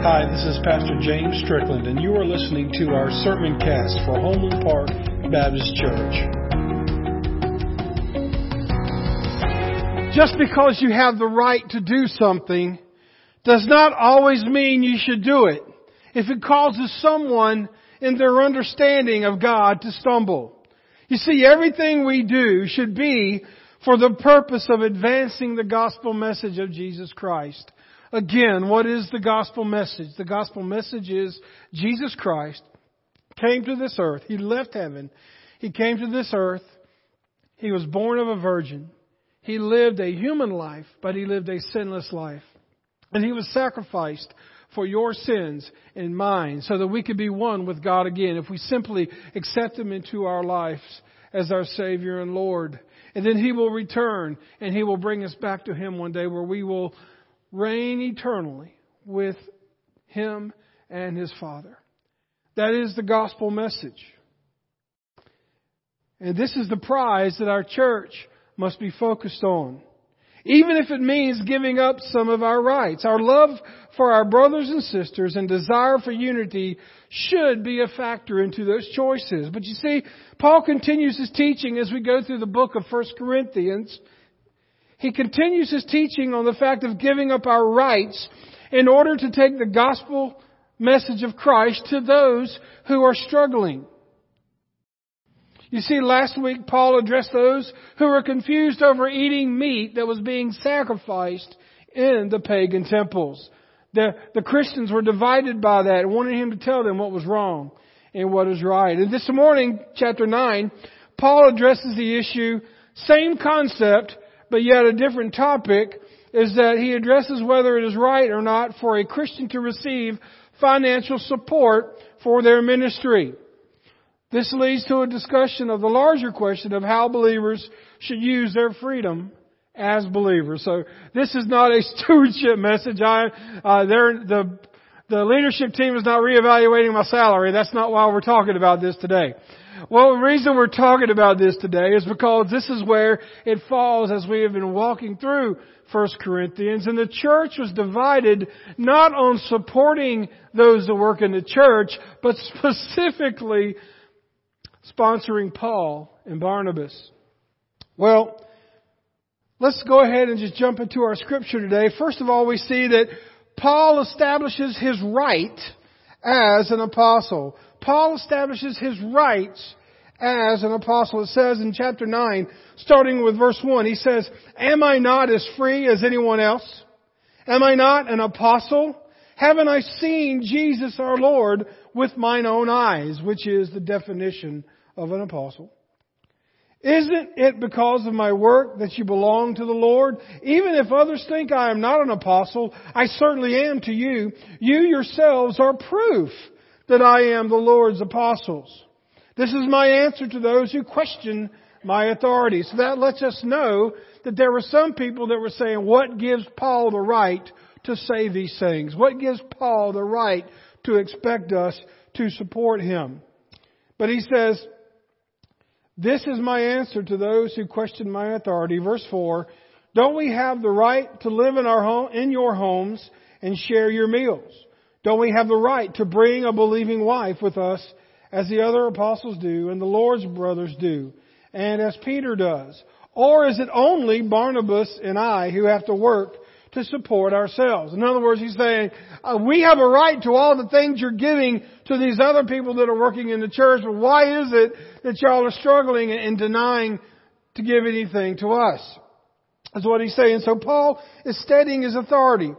Hi, this is Pastor James Strickland, and you are listening to our sermon cast for Homeland Park Baptist Church. Just because you have the right to do something does not always mean you should do it if it causes someone in their understanding of God to stumble. You see, everything we do should be for the purpose of advancing the gospel message of Jesus Christ. Again, what is the gospel message? The gospel message is Jesus Christ came to this earth. He left heaven. He came to this earth. He was born of a virgin. He lived a human life, but he lived a sinless life. And he was sacrificed for your sins and mine so that we could be one with God again if we simply accept him into our lives as our Savior and Lord. And then he will return and he will bring us back to him one day where we will reign eternally with him and his Father. That is the gospel message. And this is the prize that our church must be focused on. Even if it means giving up some of our rights. Our love for our brothers and sisters and desire for unity should be a factor into those choices. But you see, Paul continues his teaching as we go through the book of 1 Corinthians he continues his teaching on the fact of giving up our rights in order to take the gospel message of Christ to those who are struggling. You see, last week Paul addressed those who were confused over eating meat that was being sacrificed in the pagan temples. The, the Christians were divided by that and wanted him to tell them what was wrong and what is right. And this morning, chapter 9, Paul addresses the issue, same concept, but yet a different topic, is that he addresses whether it is right or not for a Christian to receive financial support for their ministry. This leads to a discussion of the larger question of how believers should use their freedom as believers. So this is not a stewardship message. I, uh, the the leadership team is not reevaluating my salary. That's not why we're talking about this today. Well, the reason we're talking about this today is because this is where it falls as we have been walking through 1 Corinthians. And the church was divided not on supporting those that work in the church, but specifically sponsoring Paul and Barnabas. Well, let's go ahead and just jump into our scripture today. First of all, we see that Paul establishes his right as an apostle. Paul establishes his rights as an apostle. It says in chapter 9, starting with verse 1, he says, Am I not as free as anyone else? Am I not an apostle? Haven't I seen Jesus our Lord with mine own eyes? Which is the definition of an apostle. Isn't it because of my work that you belong to the Lord? Even if others think I am not an apostle, I certainly am to you. You yourselves are proof that I am the Lord's apostles. This is my answer to those who question my authority. So that lets us know that there were some people that were saying, what gives Paul the right to say these things? What gives Paul the right to expect us to support him? But he says, this is my answer to those who question my authority. Verse 4, don't we have the right to live in our home, in your homes and share your meals? Don't we have the right to bring a believing wife with us as the other apostles do and the Lord's brothers do and as Peter does? Or is it only Barnabas and I who have to work to support ourselves. In other words, he's saying, uh, we have a right to all the things you're giving to these other people that are working in the church, but why is it that y'all are struggling and denying to give anything to us? That's what he's saying. So Paul is stating his authority.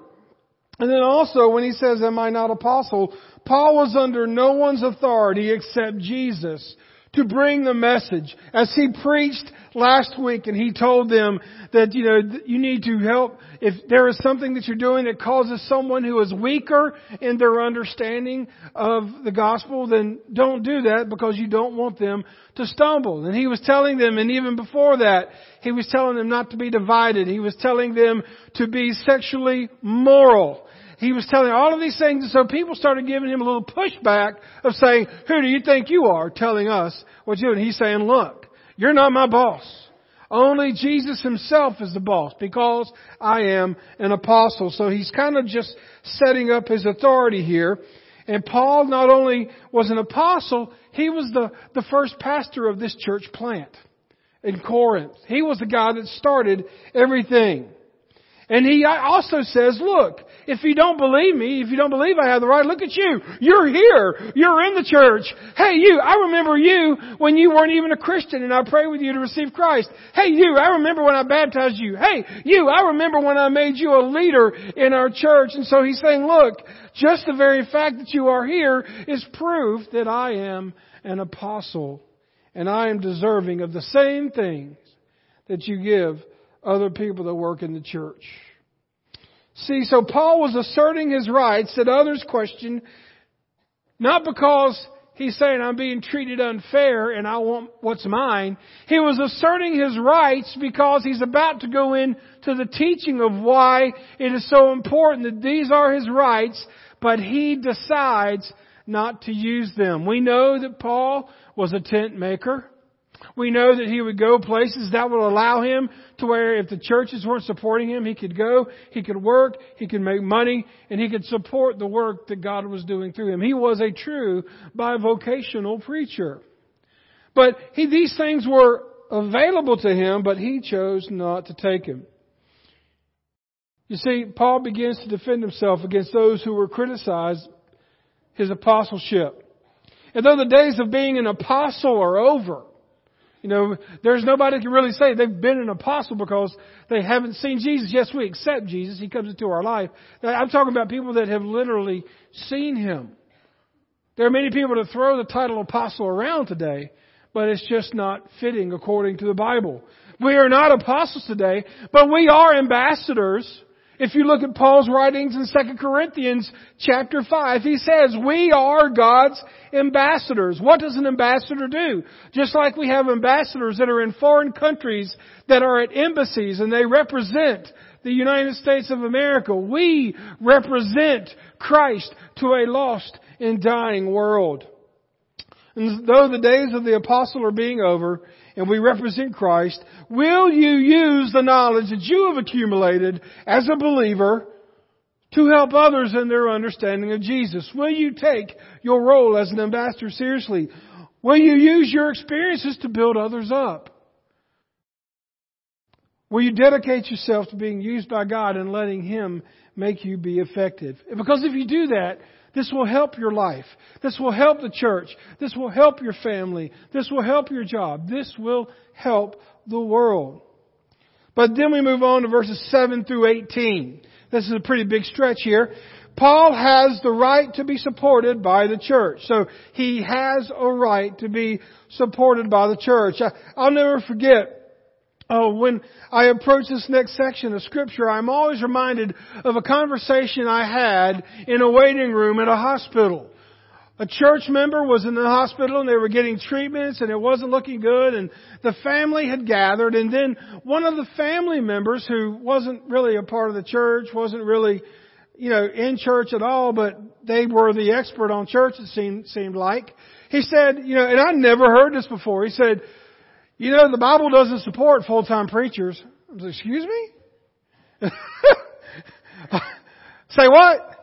And then also when he says, am I not apostle? Paul was under no one's authority except Jesus to bring the message. As he preached last week and he told them that, you know, you need to help, if there is something that you're doing that causes someone who is weaker in their understanding of the gospel, then don't do that because you don't want them to stumble. And he was telling them, and even before that, he was telling them not to be divided. He was telling them to be sexually moral he was telling all of these things, and so people started giving him a little pushback of saying, who do you think you are telling us what you're doing? He's saying, look, you're not my boss. Only Jesus himself is the boss because I am an apostle. So he's kind of just setting up his authority here. And Paul not only was an apostle, he was the, the first pastor of this church plant in Corinth. He was the guy that started everything. And he also says, look, if you don't believe me, if you don't believe I have the right, look at you. You're here. You're in the church. Hey you, I remember you when you weren't even a Christian and I pray with you to receive Christ. Hey you, I remember when I baptized you. Hey you, I remember when I made you a leader in our church. And so he's saying, look, just the very fact that you are here is proof that I am an apostle and I am deserving of the same things that you give other people that work in the church. See, so Paul was asserting his rights that others question, not because he's saying I'm being treated unfair and I want what's mine. He was asserting his rights because he's about to go into the teaching of why it is so important that these are his rights, but he decides not to use them. We know that Paul was a tent maker. We know that he would go places that would allow him to where if the churches weren't supporting him, he could go, he could work, he could make money, and he could support the work that God was doing through him. He was a true bivocational preacher. But he, these things were available to him, but he chose not to take them. You see, Paul begins to defend himself against those who were criticized his apostleship. And though the days of being an apostle are over, you know, there's nobody can really say they've been an apostle because they haven't seen Jesus. Yes, we accept Jesus. He comes into our life. I'm talking about people that have literally seen Him. There are many people that throw the title apostle around today, but it's just not fitting according to the Bible. We are not apostles today, but we are ambassadors if you look at Paul's writings in 2 Corinthians chapter 5, he says, we are God's ambassadors. What does an ambassador do? Just like we have ambassadors that are in foreign countries that are at embassies and they represent the United States of America. We represent Christ to a lost and dying world. And though the days of the apostle are being over, and we represent Christ, will you use the knowledge that you have accumulated as a believer to help others in their understanding of Jesus? Will you take your role as an ambassador seriously? Will you use your experiences to build others up? Will you dedicate yourself to being used by God and letting Him make you be effective? Because if you do that, this will help your life. This will help the church. This will help your family. This will help your job. This will help the world. But then we move on to verses 7 through 18. This is a pretty big stretch here. Paul has the right to be supported by the church. So he has a right to be supported by the church. I, will never forget Oh, when I approach this next section of scripture, I'm always reminded of a conversation I had in a waiting room at a hospital. A church member was in the hospital and they were getting treatments and it wasn't looking good and the family had gathered and then one of the family members who wasn't really a part of the church, wasn't really, you know, in church at all, but they were the expert on church it seemed, seemed like. He said, you know, and I never heard this before. He said, you know, the Bible doesn't support full-time preachers. Said, excuse me? Say what?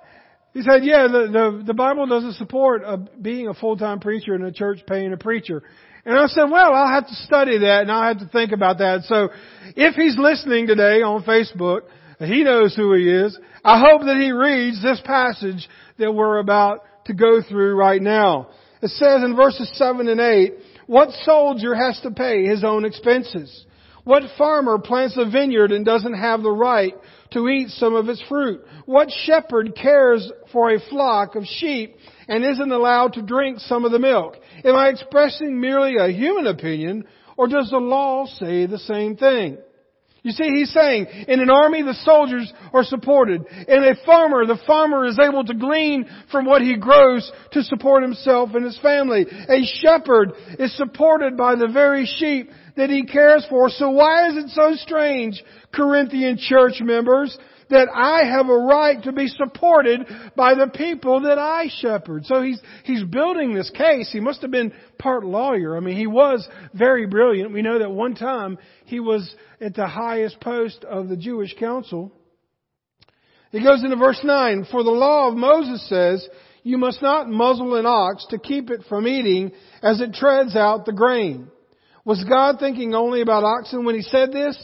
He said, yeah, the, the, the Bible doesn't support a, being a full-time preacher in a church paying a preacher. And I said, well, I'll have to study that and I'll have to think about that. So if he's listening today on Facebook, he knows who he is. I hope that he reads this passage that we're about to go through right now. It says in verses 7 and 8, what soldier has to pay his own expenses? What farmer plants a vineyard and doesn't have the right to eat some of its fruit? What shepherd cares for a flock of sheep and isn't allowed to drink some of the milk? Am I expressing merely a human opinion or does the law say the same thing? You see, he's saying, in an army, the soldiers are supported. In a farmer, the farmer is able to glean from what he grows to support himself and his family. A shepherd is supported by the very sheep that he cares for. So why is it so strange, Corinthian church members, that I have a right to be supported by the people that I shepherd. So he's, he's building this case. He must have been part lawyer. I mean, he was very brilliant. We know that one time he was at the highest post of the Jewish council. He goes into verse 9, For the law of Moses says, you must not muzzle an ox to keep it from eating as it treads out the grain. Was God thinking only about oxen when he said this?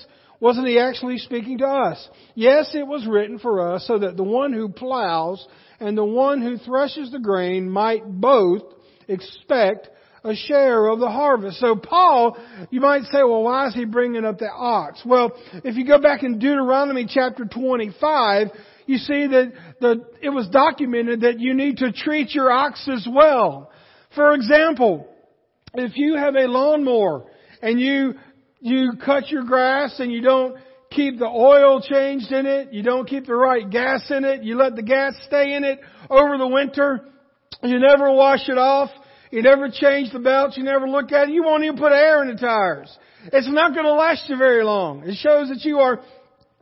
Wasn't he actually speaking to us? Yes, it was written for us so that the one who plows and the one who threshes the grain might both expect a share of the harvest. So Paul, you might say, well, why is he bringing up the ox? Well, if you go back in Deuteronomy chapter 25, you see that the, it was documented that you need to treat your ox as well. For example, if you have a lawnmower and you, you cut your grass and you don't keep the oil changed in it, you don't keep the right gas in it, you let the gas stay in it over the winter, you never wash it off, you never change the belts, you never look at it, you won't even put air in the tires. It's not going to last you very long. It shows that you are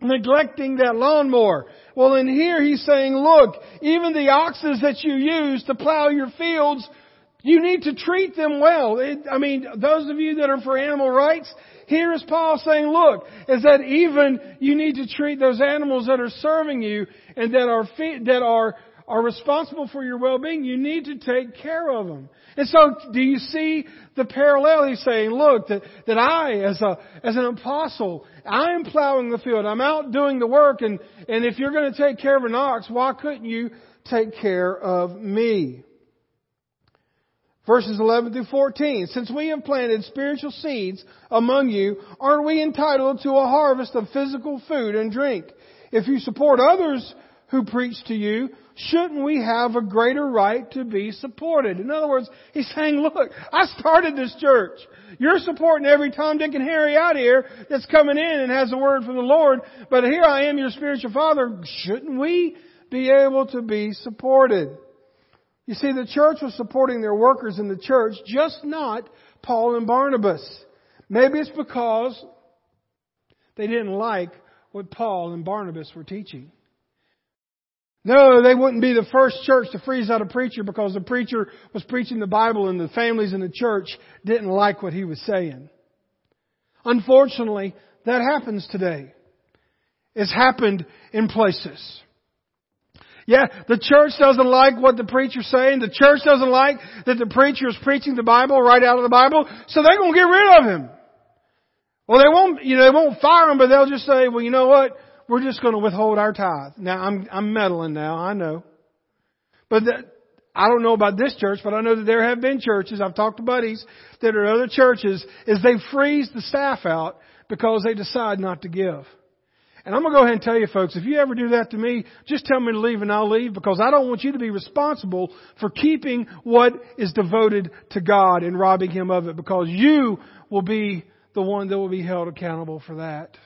neglecting that lawnmower. Well, in here he's saying, look, even the oxes that you use to plow your fields, you need to treat them well. It, I mean, those of you that are for animal rights, here is Paul saying, look, is that even you need to treat those animals that are serving you and that are, that are are responsible for your well-being, you need to take care of them. And so, do you see the parallel? He's saying, look, that, that I, as a, as an apostle, I am plowing the field. I'm out doing the work, and, and if you're going to take care of an ox, why couldn't you take care of me? Verses 11 through 14. Since we have planted spiritual seeds among you, aren't we entitled to a harvest of physical food and drink? If you support others who preach to you, shouldn't we have a greater right to be supported? In other words, he's saying, look, I started this church. You're supporting every Tom, Dick, and Harry out here that's coming in and has a word from the Lord, but here I am, your spiritual father. Shouldn't we be able to be supported? You see, the church was supporting their workers in the church, just not Paul and Barnabas. Maybe it's because they didn't like what Paul and Barnabas were teaching. No, they wouldn't be the first church to freeze out a preacher because the preacher was preaching the Bible and the families in the church didn't like what he was saying. Unfortunately, that happens today. It's happened in places. Yeah, the church doesn't like what the preacher's saying. The church doesn't like that the preacher is preaching the Bible right out of the Bible, so they're going to get rid of him. Well, they won't, you know, they won't fire him, but they'll just say, well, you know what? we're just going to withhold our tithe. Now I'm I'm meddling now, I know, but that, I don't know about this church, but I know that there have been churches. I've talked to buddies that are other churches is they freeze the staff out because they decide not to give. And I'm going to go ahead and tell you folks, if you ever do that to me, just tell me to leave and I'll leave because I don't want you to be responsible for keeping what is devoted to God and robbing Him of it because you will be the one that will be held accountable for that.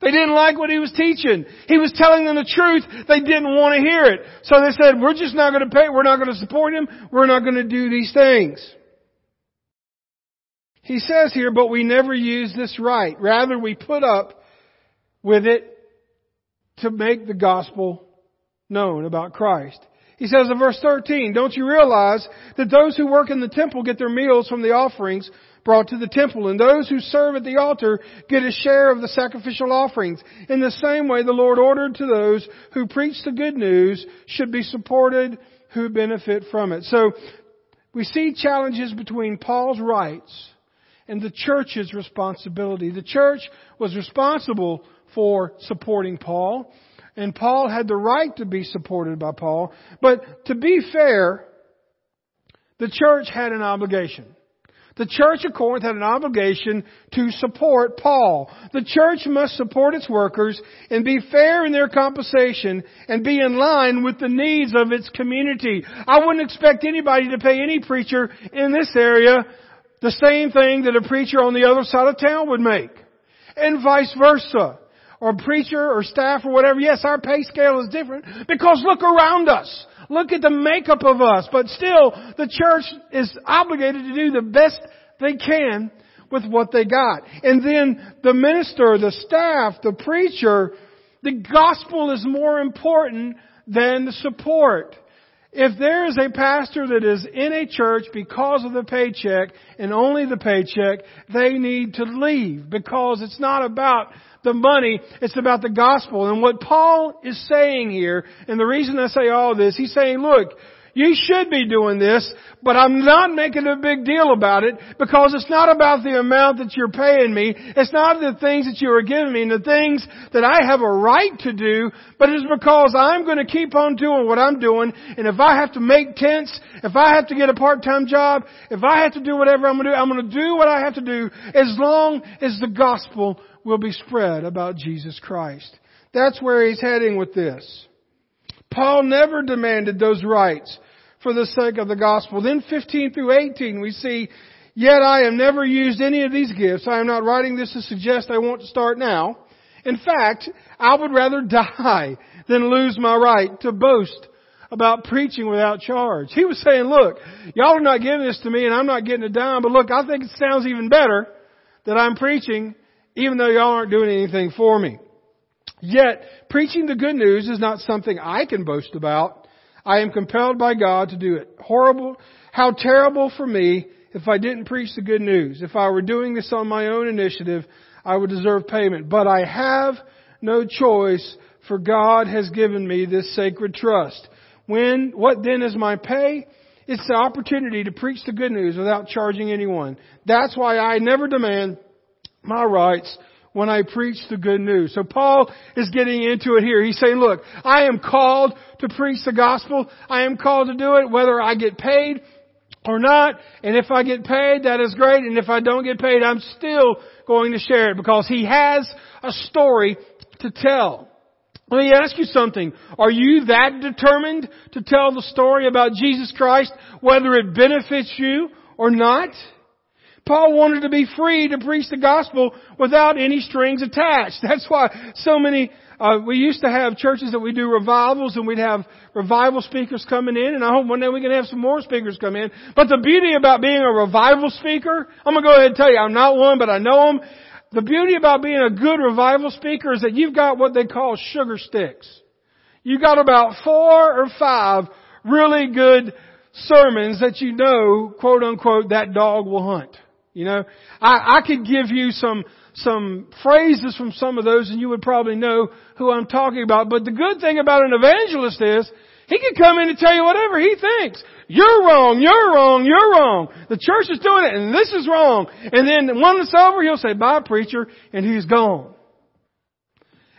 They didn't like what he was teaching. He was telling them the truth. They didn't want to hear it. So they said, we're just not going to pay. We're not going to support him. We're not going to do these things. He says here, but we never use this right. Rather, we put up with it to make the gospel known about Christ. He says in verse 13, don't you realize that those who work in the temple get their meals from the offerings brought to the temple, and those who serve at the altar get a share of the sacrificial offerings. In the same way, the Lord ordered to those who preach the good news should be supported who benefit from it. So, we see challenges between Paul's rights and the church's responsibility. The church was responsible for supporting Paul, and Paul had the right to be supported by Paul. But to be fair, the church had an obligation. The church of Corinth had an obligation to support Paul. The church must support its workers and be fair in their compensation and be in line with the needs of its community. I wouldn't expect anybody to pay any preacher in this area the same thing that a preacher on the other side of town would make. And vice versa. Or preacher or staff or whatever. Yes, our pay scale is different because look around us. Look at the makeup of us. But still, the church is obligated to do the best they can with what they got. And then the minister, the staff, the preacher, The gospel is more important than the support. If there is a pastor that is in a church because of the paycheck and only the paycheck, they need to leave because it's not about the money, it's about the gospel. And what Paul is saying here, and the reason I say all this, he's saying, look, you should be doing this, but I'm not making a big deal about it because it's not about the amount that you're paying me. It's not the things that you are giving me and the things that I have a right to do, but it's because I'm going to keep on doing what I'm doing. And if I have to make tents, if I have to get a part-time job, if I have to do whatever I'm going to do, I'm going to do what I have to do as long as the gospel will be spread about Jesus Christ. That's where he's heading with this. Paul never demanded those rights for the sake of the gospel. Then 15 through 18 we see, Yet I have never used any of these gifts. I am not writing this to suggest I want to start now. In fact, I would rather die than lose my right to boast about preaching without charge. He was saying, look, y'all are not giving this to me and I'm not getting a dime, but look, I think it sounds even better that I'm preaching even though y'all aren't doing anything for me. Yet, preaching the good news is not something I can boast about. I am compelled by God to do it. Horrible, how terrible for me if I didn't preach the good news. If I were doing this on my own initiative, I would deserve payment. But I have no choice, for God has given me this sacred trust. When, what then is my pay? It's the opportunity to preach the good news without charging anyone. That's why I never demand my rights when I preach the good news. So Paul is getting into it here. He's saying, look, I am called to preach the gospel. I am called to do it whether I get paid or not. And if I get paid, that is great. And if I don't get paid, I'm still going to share it because he has a story to tell. Let me ask you something. Are you that determined to tell the story about Jesus Christ, whether it benefits you or not? Paul wanted to be free to preach the gospel without any strings attached. That's why so many, uh, we used to have churches that we do revivals and we'd have revival speakers coming in and I hope one day we can have some more speakers come in. But the beauty about being a revival speaker, I'm gonna go ahead and tell you, I'm not one, but I know them. The beauty about being a good revival speaker is that you've got what they call sugar sticks. You've got about four or five really good sermons that you know, quote unquote, that dog will hunt. You know, I, I could give you some, some phrases from some of those and you would probably know who I'm talking about. But the good thing about an evangelist is he can come in and tell you whatever he thinks. You're wrong, you're wrong, you're wrong. The church is doing it and this is wrong. And then when it's over, he'll say, bye preacher, and he's gone.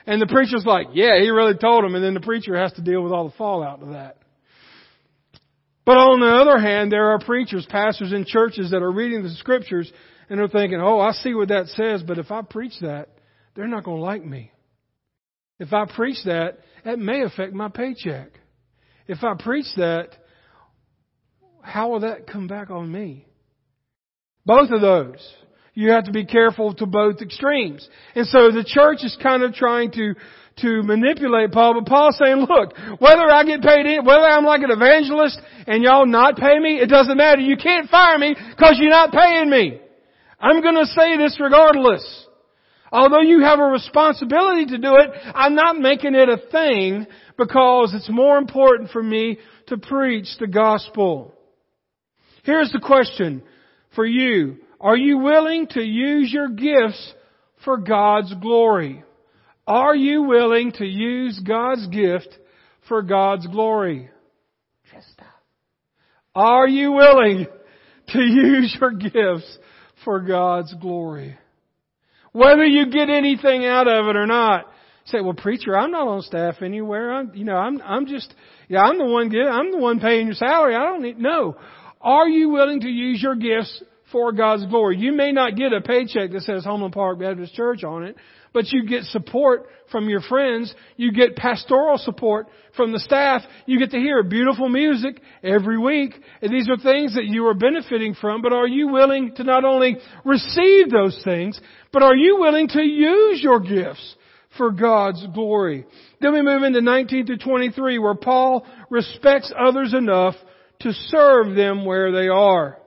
And the preacher's like, yeah, he really told him. And then the preacher has to deal with all the fallout of that. But on the other hand, there are preachers, pastors in churches that are reading the scriptures and they're thinking, oh, I see what that says, but if I preach that, they're not going to like me. If I preach that, that may affect my paycheck. If I preach that, how will that come back on me? Both of those. You have to be careful to both extremes. And so the church is kind of trying to to manipulate Paul, but Paul's saying, look, whether I get paid, in, whether I'm like an evangelist and y'all not pay me, it doesn't matter. You can't fire me because you're not paying me. I'm gonna say this regardless. Although you have a responsibility to do it, I'm not making it a thing because it's more important for me to preach the gospel. Here's the question for you. Are you willing to use your gifts for God's glory? Are you willing to use God's gift for God's glory? Trista. Are you willing to use your gifts for God's glory? Whether you get anything out of it or not. Say, well, preacher, I'm not on staff anywhere. I'm, you know, I'm, I'm just, yeah, I'm the one get, I'm the one paying your salary. I don't need, no. Are you willing to use your gifts for God's glory? You may not get a paycheck that says Homeland Park Baptist Church on it, but you get support from your friends. You get pastoral support from the staff. You get to hear beautiful music every week. And these are things that you are benefiting from, but are you willing to not only receive those things, but are you willing to use your gifts for God's glory? Then we move into 19 to 23 where Paul respects others enough to serve them where they are.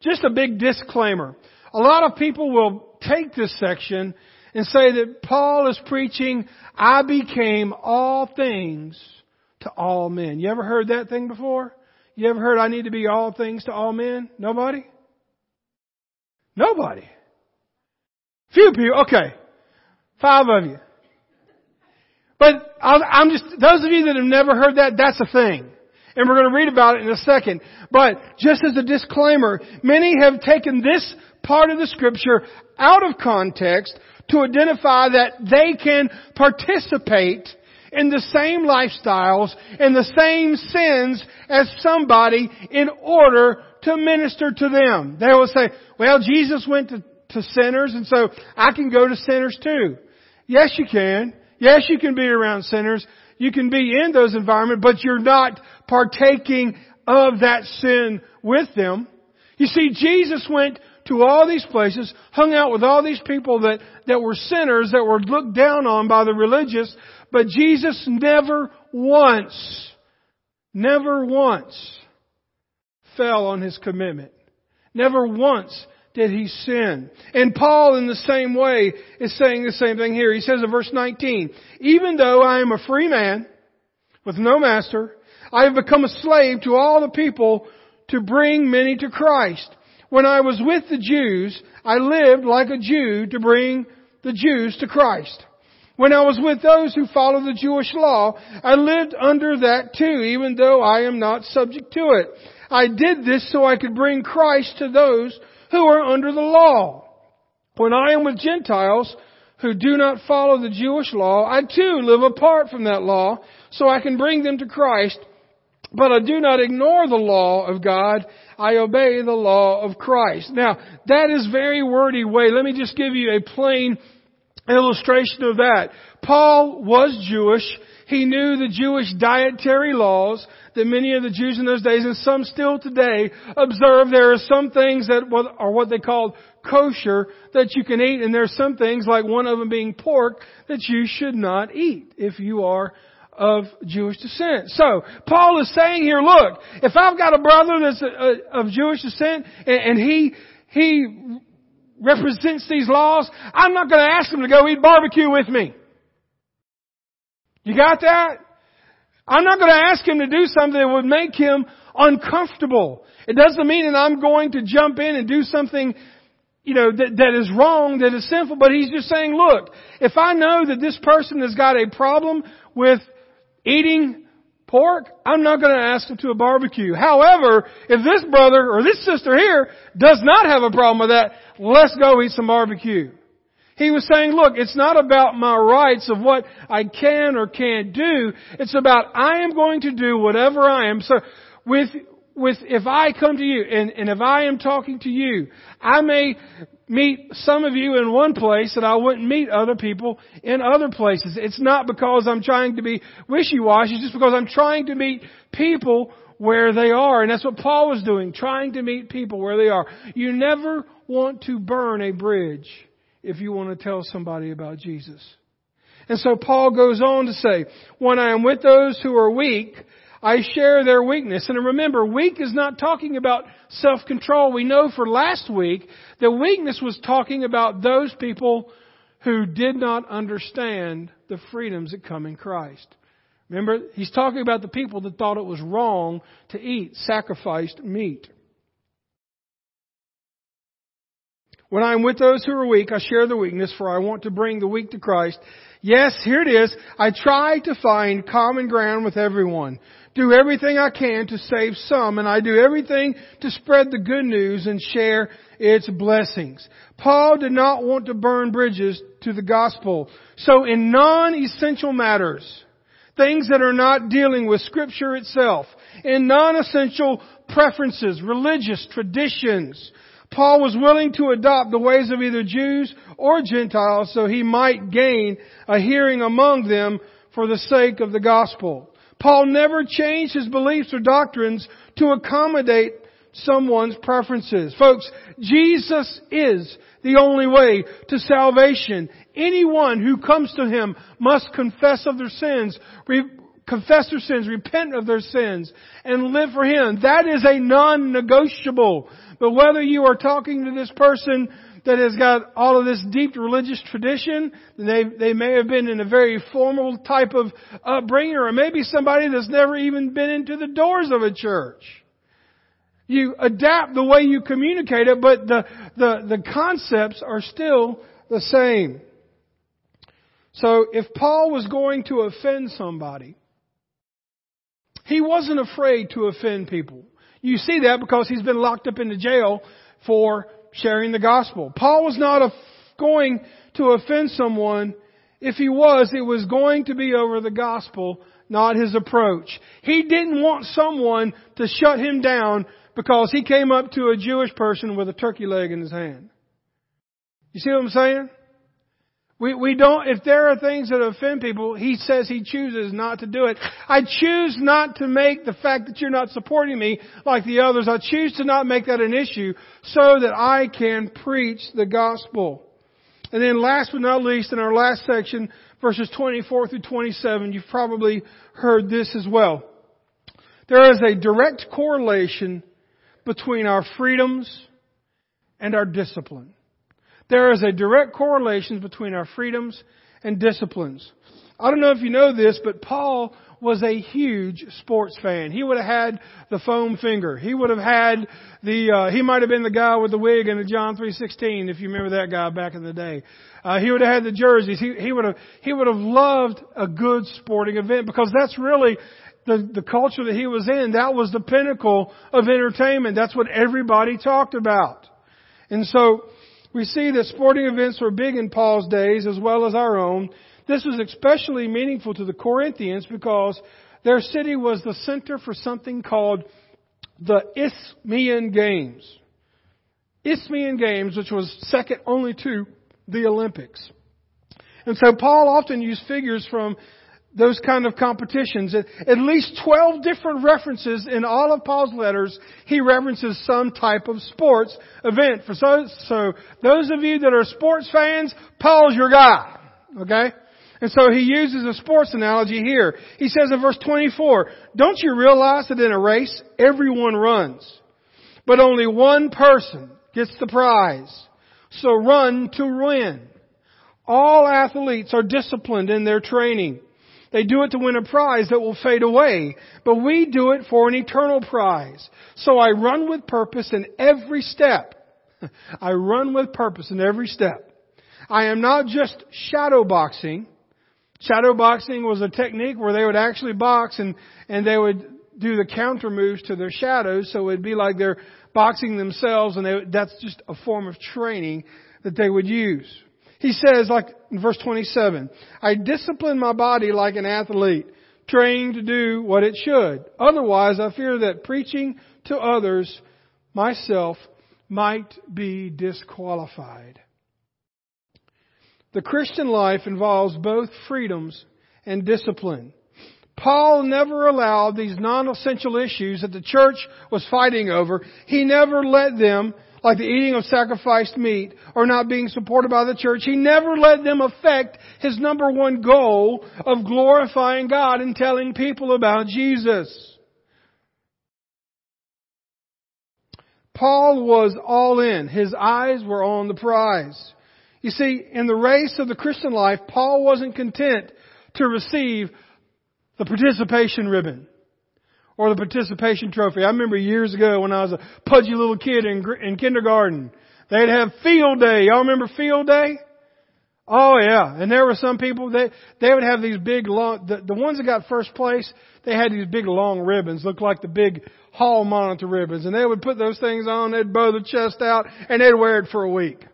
Just a big disclaimer. A lot of people will take this section and say that Paul is preaching, I became all things to all men. You ever heard that thing before? You ever heard I need to be all things to all men? Nobody? Nobody. Few people. Okay. Five of you. But I'm just, those of you that have never heard that, that's a thing. And we're going to read about it in a second. But just as a disclaimer, many have taken this part of the scripture out of context to identify that they can participate in the same lifestyles and the same sins as somebody in order to minister to them. They will say, well, Jesus went to, to sinners and so I can go to sinners too. Yes, you can. Yes, you can be around sinners. You can be in those environments, but you're not partaking of that sin with them. You see, Jesus went to all these places, hung out with all these people that, that were sinners, that were looked down on by the religious, but Jesus never once, never once fell on his commitment. Never once did he sin. And Paul in the same way is saying the same thing here. He says in verse 19, even though I am a free man with no master, I have become a slave to all the people to bring many to Christ. When I was with the Jews, I lived like a Jew to bring the Jews to Christ. When I was with those who follow the Jewish law, I lived under that too, even though I am not subject to it. I did this so I could bring Christ to those who are under the law. When I am with Gentiles who do not follow the Jewish law, I too live apart from that law so I can bring them to Christ. But I do not ignore the law of God. I obey the law of Christ. Now, that is very wordy way. Let me just give you a plain illustration of that. Paul was Jewish. He knew the Jewish dietary laws that many of the Jews in those days, and some still today, observe there are some things that are what they call kosher that you can eat, and there are some things, like one of them being pork, that you should not eat if you are of Jewish descent. So, Paul is saying here, look, if I've got a brother that's a, a, of Jewish descent, and, and he, he represents these laws, I'm not going to ask him to go eat barbecue with me. You got that? I'm not going to ask him to do something that would make him uncomfortable. It doesn't mean that I'm going to jump in and do something, you know, that, that is wrong, that is sinful, but he's just saying, look, if I know that this person has got a problem with eating pork, I'm not going to ask them to a barbecue. However, if this brother or this sister here does not have a problem with that, let's go eat some barbecue. He was saying, look, it's not about my rights of what I can or can't do. It's about I am going to do whatever I am. So with, with, if I come to you and, and if I am talking to you, I may meet some of you in one place and I wouldn't meet other people in other places. It's not because I'm trying to be wishy-washy, it's just because I'm trying to meet people where they are. And that's what Paul was doing, trying to meet people where they are. You never want to burn a bridge if you want to tell somebody about Jesus. And so Paul goes on to say, when I am with those who are weak, I share their weakness. And remember, weak is not talking about self-control. We know for last week that weakness was talking about those people who did not understand the freedoms that come in Christ. Remember, he's talking about the people that thought it was wrong to eat sacrificed meat. When I am with those who are weak, I share the weakness, for I want to bring the weak to Christ. Yes, here it is. I try to find common ground with everyone. Do everything I can to save some, and I do everything to spread the good news and share its blessings. Paul did not want to burn bridges to the gospel. So in non-essential matters, things that are not dealing with scripture itself, in non-essential preferences, religious traditions, Paul was willing to adopt the ways of either Jews or Gentiles so he might gain a hearing among them for the sake of the gospel. Paul never changed his beliefs or doctrines to accommodate someone's preferences. Folks, Jesus is the only way to salvation. Anyone who comes to Him must confess of their sins, re- confess their sins, repent of their sins, and live for Him. That is a non-negotiable. But whether you are talking to this person that has got all of this deep religious tradition. They, they may have been in a very formal type of upbringing or maybe somebody that's never even been into the doors of a church. You adapt the way you communicate it, but the, the, the concepts are still the same. So if Paul was going to offend somebody, he wasn't afraid to offend people. You see that because he's been locked up in the jail for sharing the gospel. Paul was not going to offend someone. If he was, it was going to be over the gospel, not his approach. He didn't want someone to shut him down because he came up to a Jewish person with a turkey leg in his hand. You see what I'm saying? We, we don't, if there are things that offend people, he says he chooses not to do it. I choose not to make the fact that you're not supporting me like the others. I choose to not make that an issue so that I can preach the gospel. And then last but not least, in our last section, verses 24 through 27, you've probably heard this as well. There is a direct correlation between our freedoms and our discipline. There is a direct correlation between our freedoms and disciplines. I don't know if you know this, but Paul was a huge sports fan. He would have had the foam finger. He would have had the. Uh, he might have been the guy with the wig in the John three sixteen, if you remember that guy back in the day. Uh, he would have had the jerseys. He, he would have. He would have loved a good sporting event because that's really the the culture that he was in. That was the pinnacle of entertainment. That's what everybody talked about. And so we see that sporting events were big in Paul's days as well as our own. This was especially meaningful to the Corinthians because their city was the center for something called the Isthmian Games. Isthmian Games, which was second only to the Olympics. And so Paul often used figures from those kind of competitions. At least 12 different references in all of Paul's letters, he references some type of sports event. For so, so those of you that are sports fans, Paul's your guy. Okay? And so he uses a sports analogy here. He says in verse 24, don't you realize that in a race, everyone runs, but only one person gets the prize. So run to win. All athletes are disciplined in their training. They do it to win a prize that will fade away, but we do it for an eternal prize. So I run with purpose in every step. I run with purpose in every step. I am not just shadow boxing. Shadow boxing was a technique where they would actually box and, and they would do the counter moves to their shadows, so it'd be like they're boxing themselves and they, that's just a form of training that they would use. He says, like in verse 27, I discipline my body like an athlete, trained to do what it should. Otherwise, I fear that preaching to others, myself, might be disqualified. The Christian life involves both freedoms and discipline. Paul never allowed these non-essential issues that the church was fighting over, he never let them like the eating of sacrificed meat or not being supported by the church. He never let them affect his number one goal of glorifying God and telling people about Jesus. Paul was all in. His eyes were on the prize. You see, in the race of the Christian life, Paul wasn't content to receive the participation ribbon or the participation trophy. I remember years ago when I was a pudgy little kid in, in kindergarten, they'd have field day. Y'all remember field day? Oh yeah, and there were some people that they would have these big long. The, the ones that got first place, they had these big long ribbons, looked like the big hall monitor ribbons, and they would put those things on. They'd bow the chest out, and they'd wear it for a week.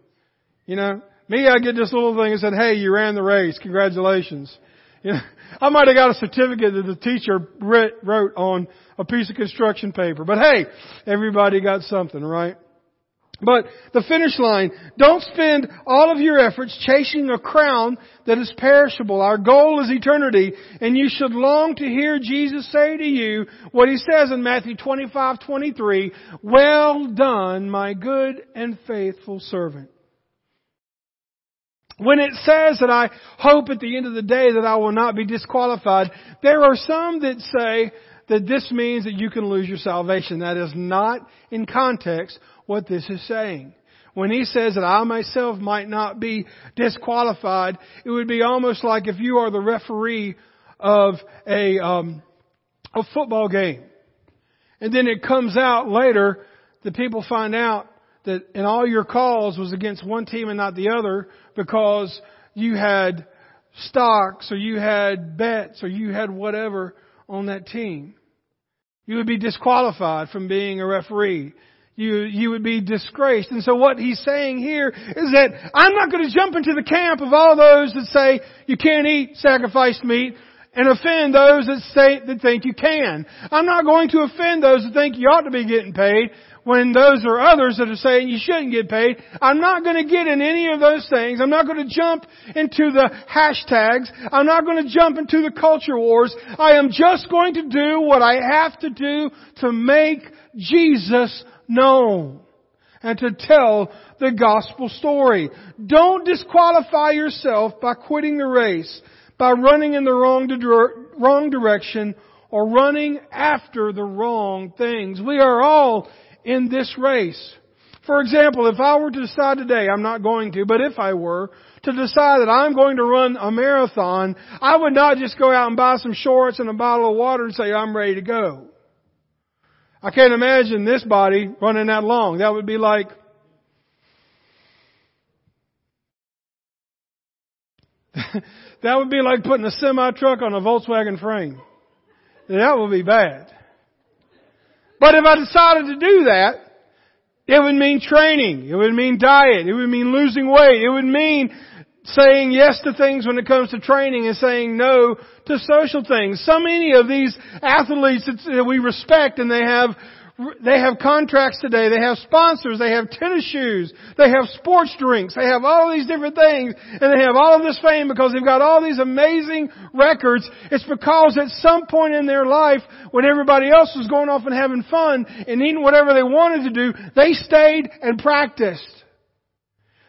You know, me, I get this little thing that said, "Hey, you ran the race. Congratulations." You know, I might have got a certificate that the teacher wrote on a piece of construction paper. But hey, everybody got something, right? But the finish line, don't spend all of your efforts chasing a crown that is perishable. Our goal is eternity, and you should long to hear Jesus say to you what he says in Matthew 25, 23, Well done, my good and faithful servant. When it says that I hope at the end of the day that I will not be disqualified, there are some that say that this means that you can lose your salvation. That is not in context what this is saying. when he says that I myself might not be disqualified, it would be almost like if you are the referee of a, um, a football game. And then it comes out later that people find out that in all your calls was against one team and not the other because you had stocks or you had bets or you had whatever on that team. You would be disqualified from being a referee. You, you would be disgraced. And so what he's saying here is that I'm not going to jump into the camp of all those that say you can't eat sacrificed meat and offend those that say, that think you can. I'm not going to offend those that think you ought to be getting paid when those are others that are saying you shouldn't get paid. I'm not going to get in any of those things. I'm not going to jump into the hashtags. I'm not going to jump into the culture wars. I am just going to do what I have to do to make Jesus known and to tell the gospel story. Don't disqualify yourself by quitting the race, by running in the wrong, wrong direction, or running after the wrong things. We are all in this race. For example, if I were to decide today, I'm not going to, but if I were, to decide that I'm going to run a marathon, I would not just go out and buy some shorts and a bottle of water and say, I'm ready to go. I can't imagine this body running that long. That would be like, that would be like putting a semi truck on a Volkswagen frame. That would be bad. But if I decided to do that, it would mean training. It would mean diet. It would mean losing weight. It would mean saying yes to things when it comes to training and saying no to social things. So many of these athletes that we respect and they have they have contracts today. They have sponsors. They have tennis shoes. They have sports drinks. They have all these different things. And they have all of this fame because they've got all these amazing records. It's because at some point in their life, when everybody else was going off and having fun and eating whatever they wanted to do, they stayed and practiced.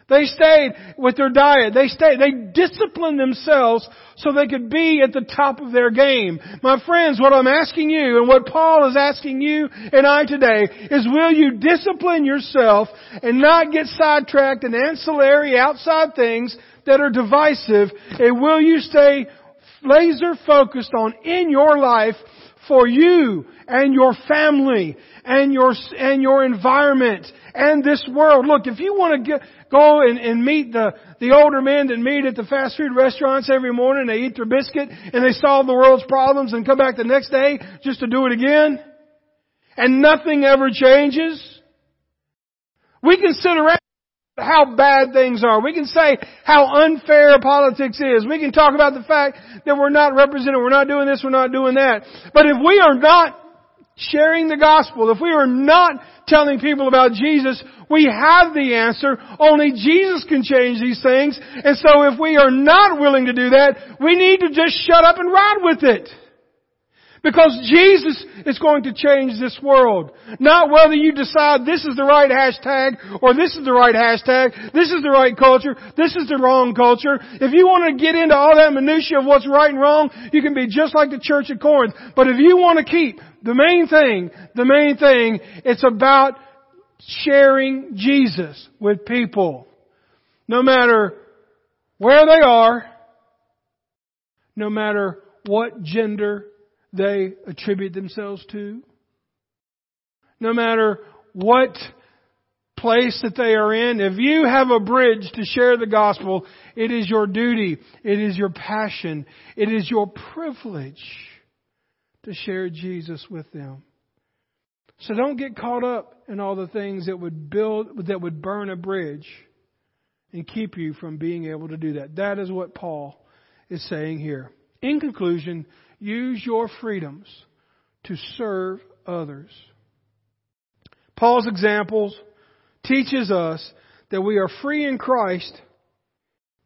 They stayed with their diet. They stayed. They disciplined themselves so they could be at the top of their game. My friends, what I'm asking you and what Paul is asking you and I today is will you discipline yourself and not get sidetracked in ancillary outside things that are divisive and will you stay laser focused on in your life for you and your family and your, and your environment and this world. Look, if you want to get, go and, and meet the, the older men that meet at the fast food restaurants every morning, they eat their biscuit and they solve the world's problems and come back the next day just to do it again, and nothing ever changes. We can sit around how bad things are. We can say how unfair politics is. We can talk about the fact that we're not represented, we're not doing this, we're not doing that. But if we are not sharing the gospel, if we are not telling people about Jesus, we have the answer. Only Jesus can change these things. And so if we are not willing to do that, we need to just shut up and ride with it. Because Jesus is going to change this world. Not whether you decide this is the right hashtag or this is the right hashtag, this is the right culture, this is the wrong culture. If you want to get into all that minutia of what's right and wrong, you can be just like the church at Corinth. But if you want to keep the main thing, the main thing, it's about sharing Jesus with people. No matter where they are, no matter what gender they attribute themselves to, no matter what place that they are in, if you have a bridge to share the gospel, it is your duty, it is your passion, it is your privilege to share Jesus with them. So don't get caught up in all the things that would build, that would burn a bridge and keep you from being able to do that. That is what Paul is saying here. In conclusion, use your freedoms to serve others. Paul's examples teaches us that we are free in Christ,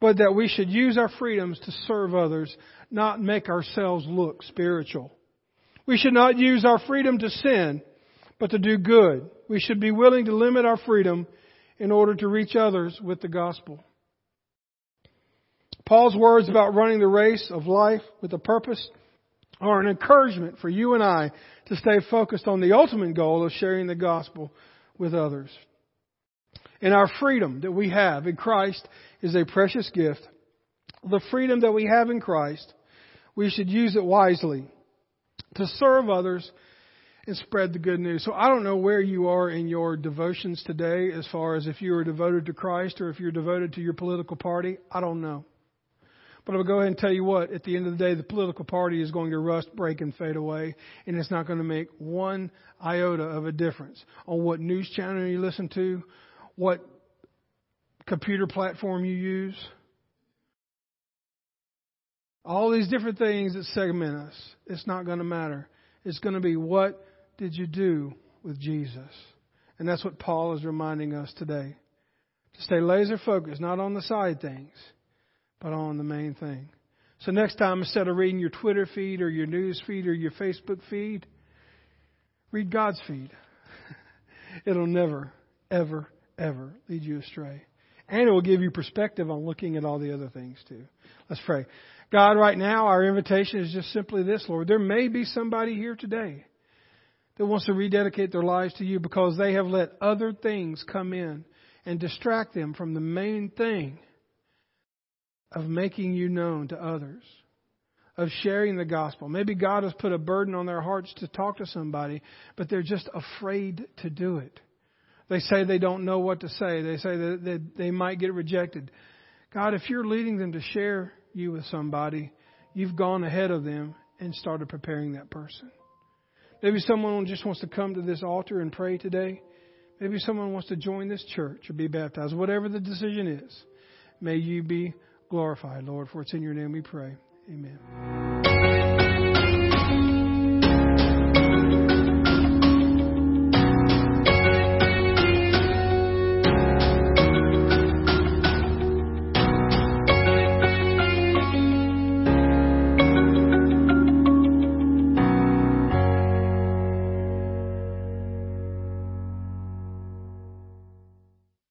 but that we should use our freedoms to serve others, not make ourselves look spiritual. We should not use our freedom to sin, but to do good. We should be willing to limit our freedom in order to reach others with the gospel. Paul's words about running the race of life with a purpose are an encouragement for you and I to stay focused on the ultimate goal of sharing the gospel with others. And our freedom that we have in Christ is a precious gift. The freedom that we have in Christ, we should use it wisely to serve others and spread the good news. So I don't know where you are in your devotions today as far as if you are devoted to Christ or if you're devoted to your political party. I don't know. But I'll go ahead and tell you what, at the end of the day, the political party is going to rust, break, and fade away, and it's not going to make one iota of a difference on what news channel you listen to, what computer platform you use. All these different things that segment us, it's not going to matter. It's going to be what did you do with Jesus? And that's what Paul is reminding us today. To stay laser focused, not on the side things, but on the main thing. So next time, instead of reading your Twitter feed or your news feed or your Facebook feed, read God's feed. It'll never, ever, ever lead you astray. And it will give you perspective on looking at all the other things too. Let's pray. God, right now, our invitation is just simply this, Lord. There may be somebody here today that wants to rededicate their lives to you because they have let other things come in and distract them from the main thing of making you known to others, of sharing the gospel. Maybe God has put a burden on their hearts to talk to somebody, but they're just afraid to do it. They say they don't know what to say. They say that they might get rejected. God, if you're leading them to share you with somebody, you've gone ahead of them and started preparing that person. Maybe someone just wants to come to this altar and pray today. Maybe someone wants to join this church or be baptized. Whatever the decision is, may you be glorified, Lord, for it's in your name we pray. Amen.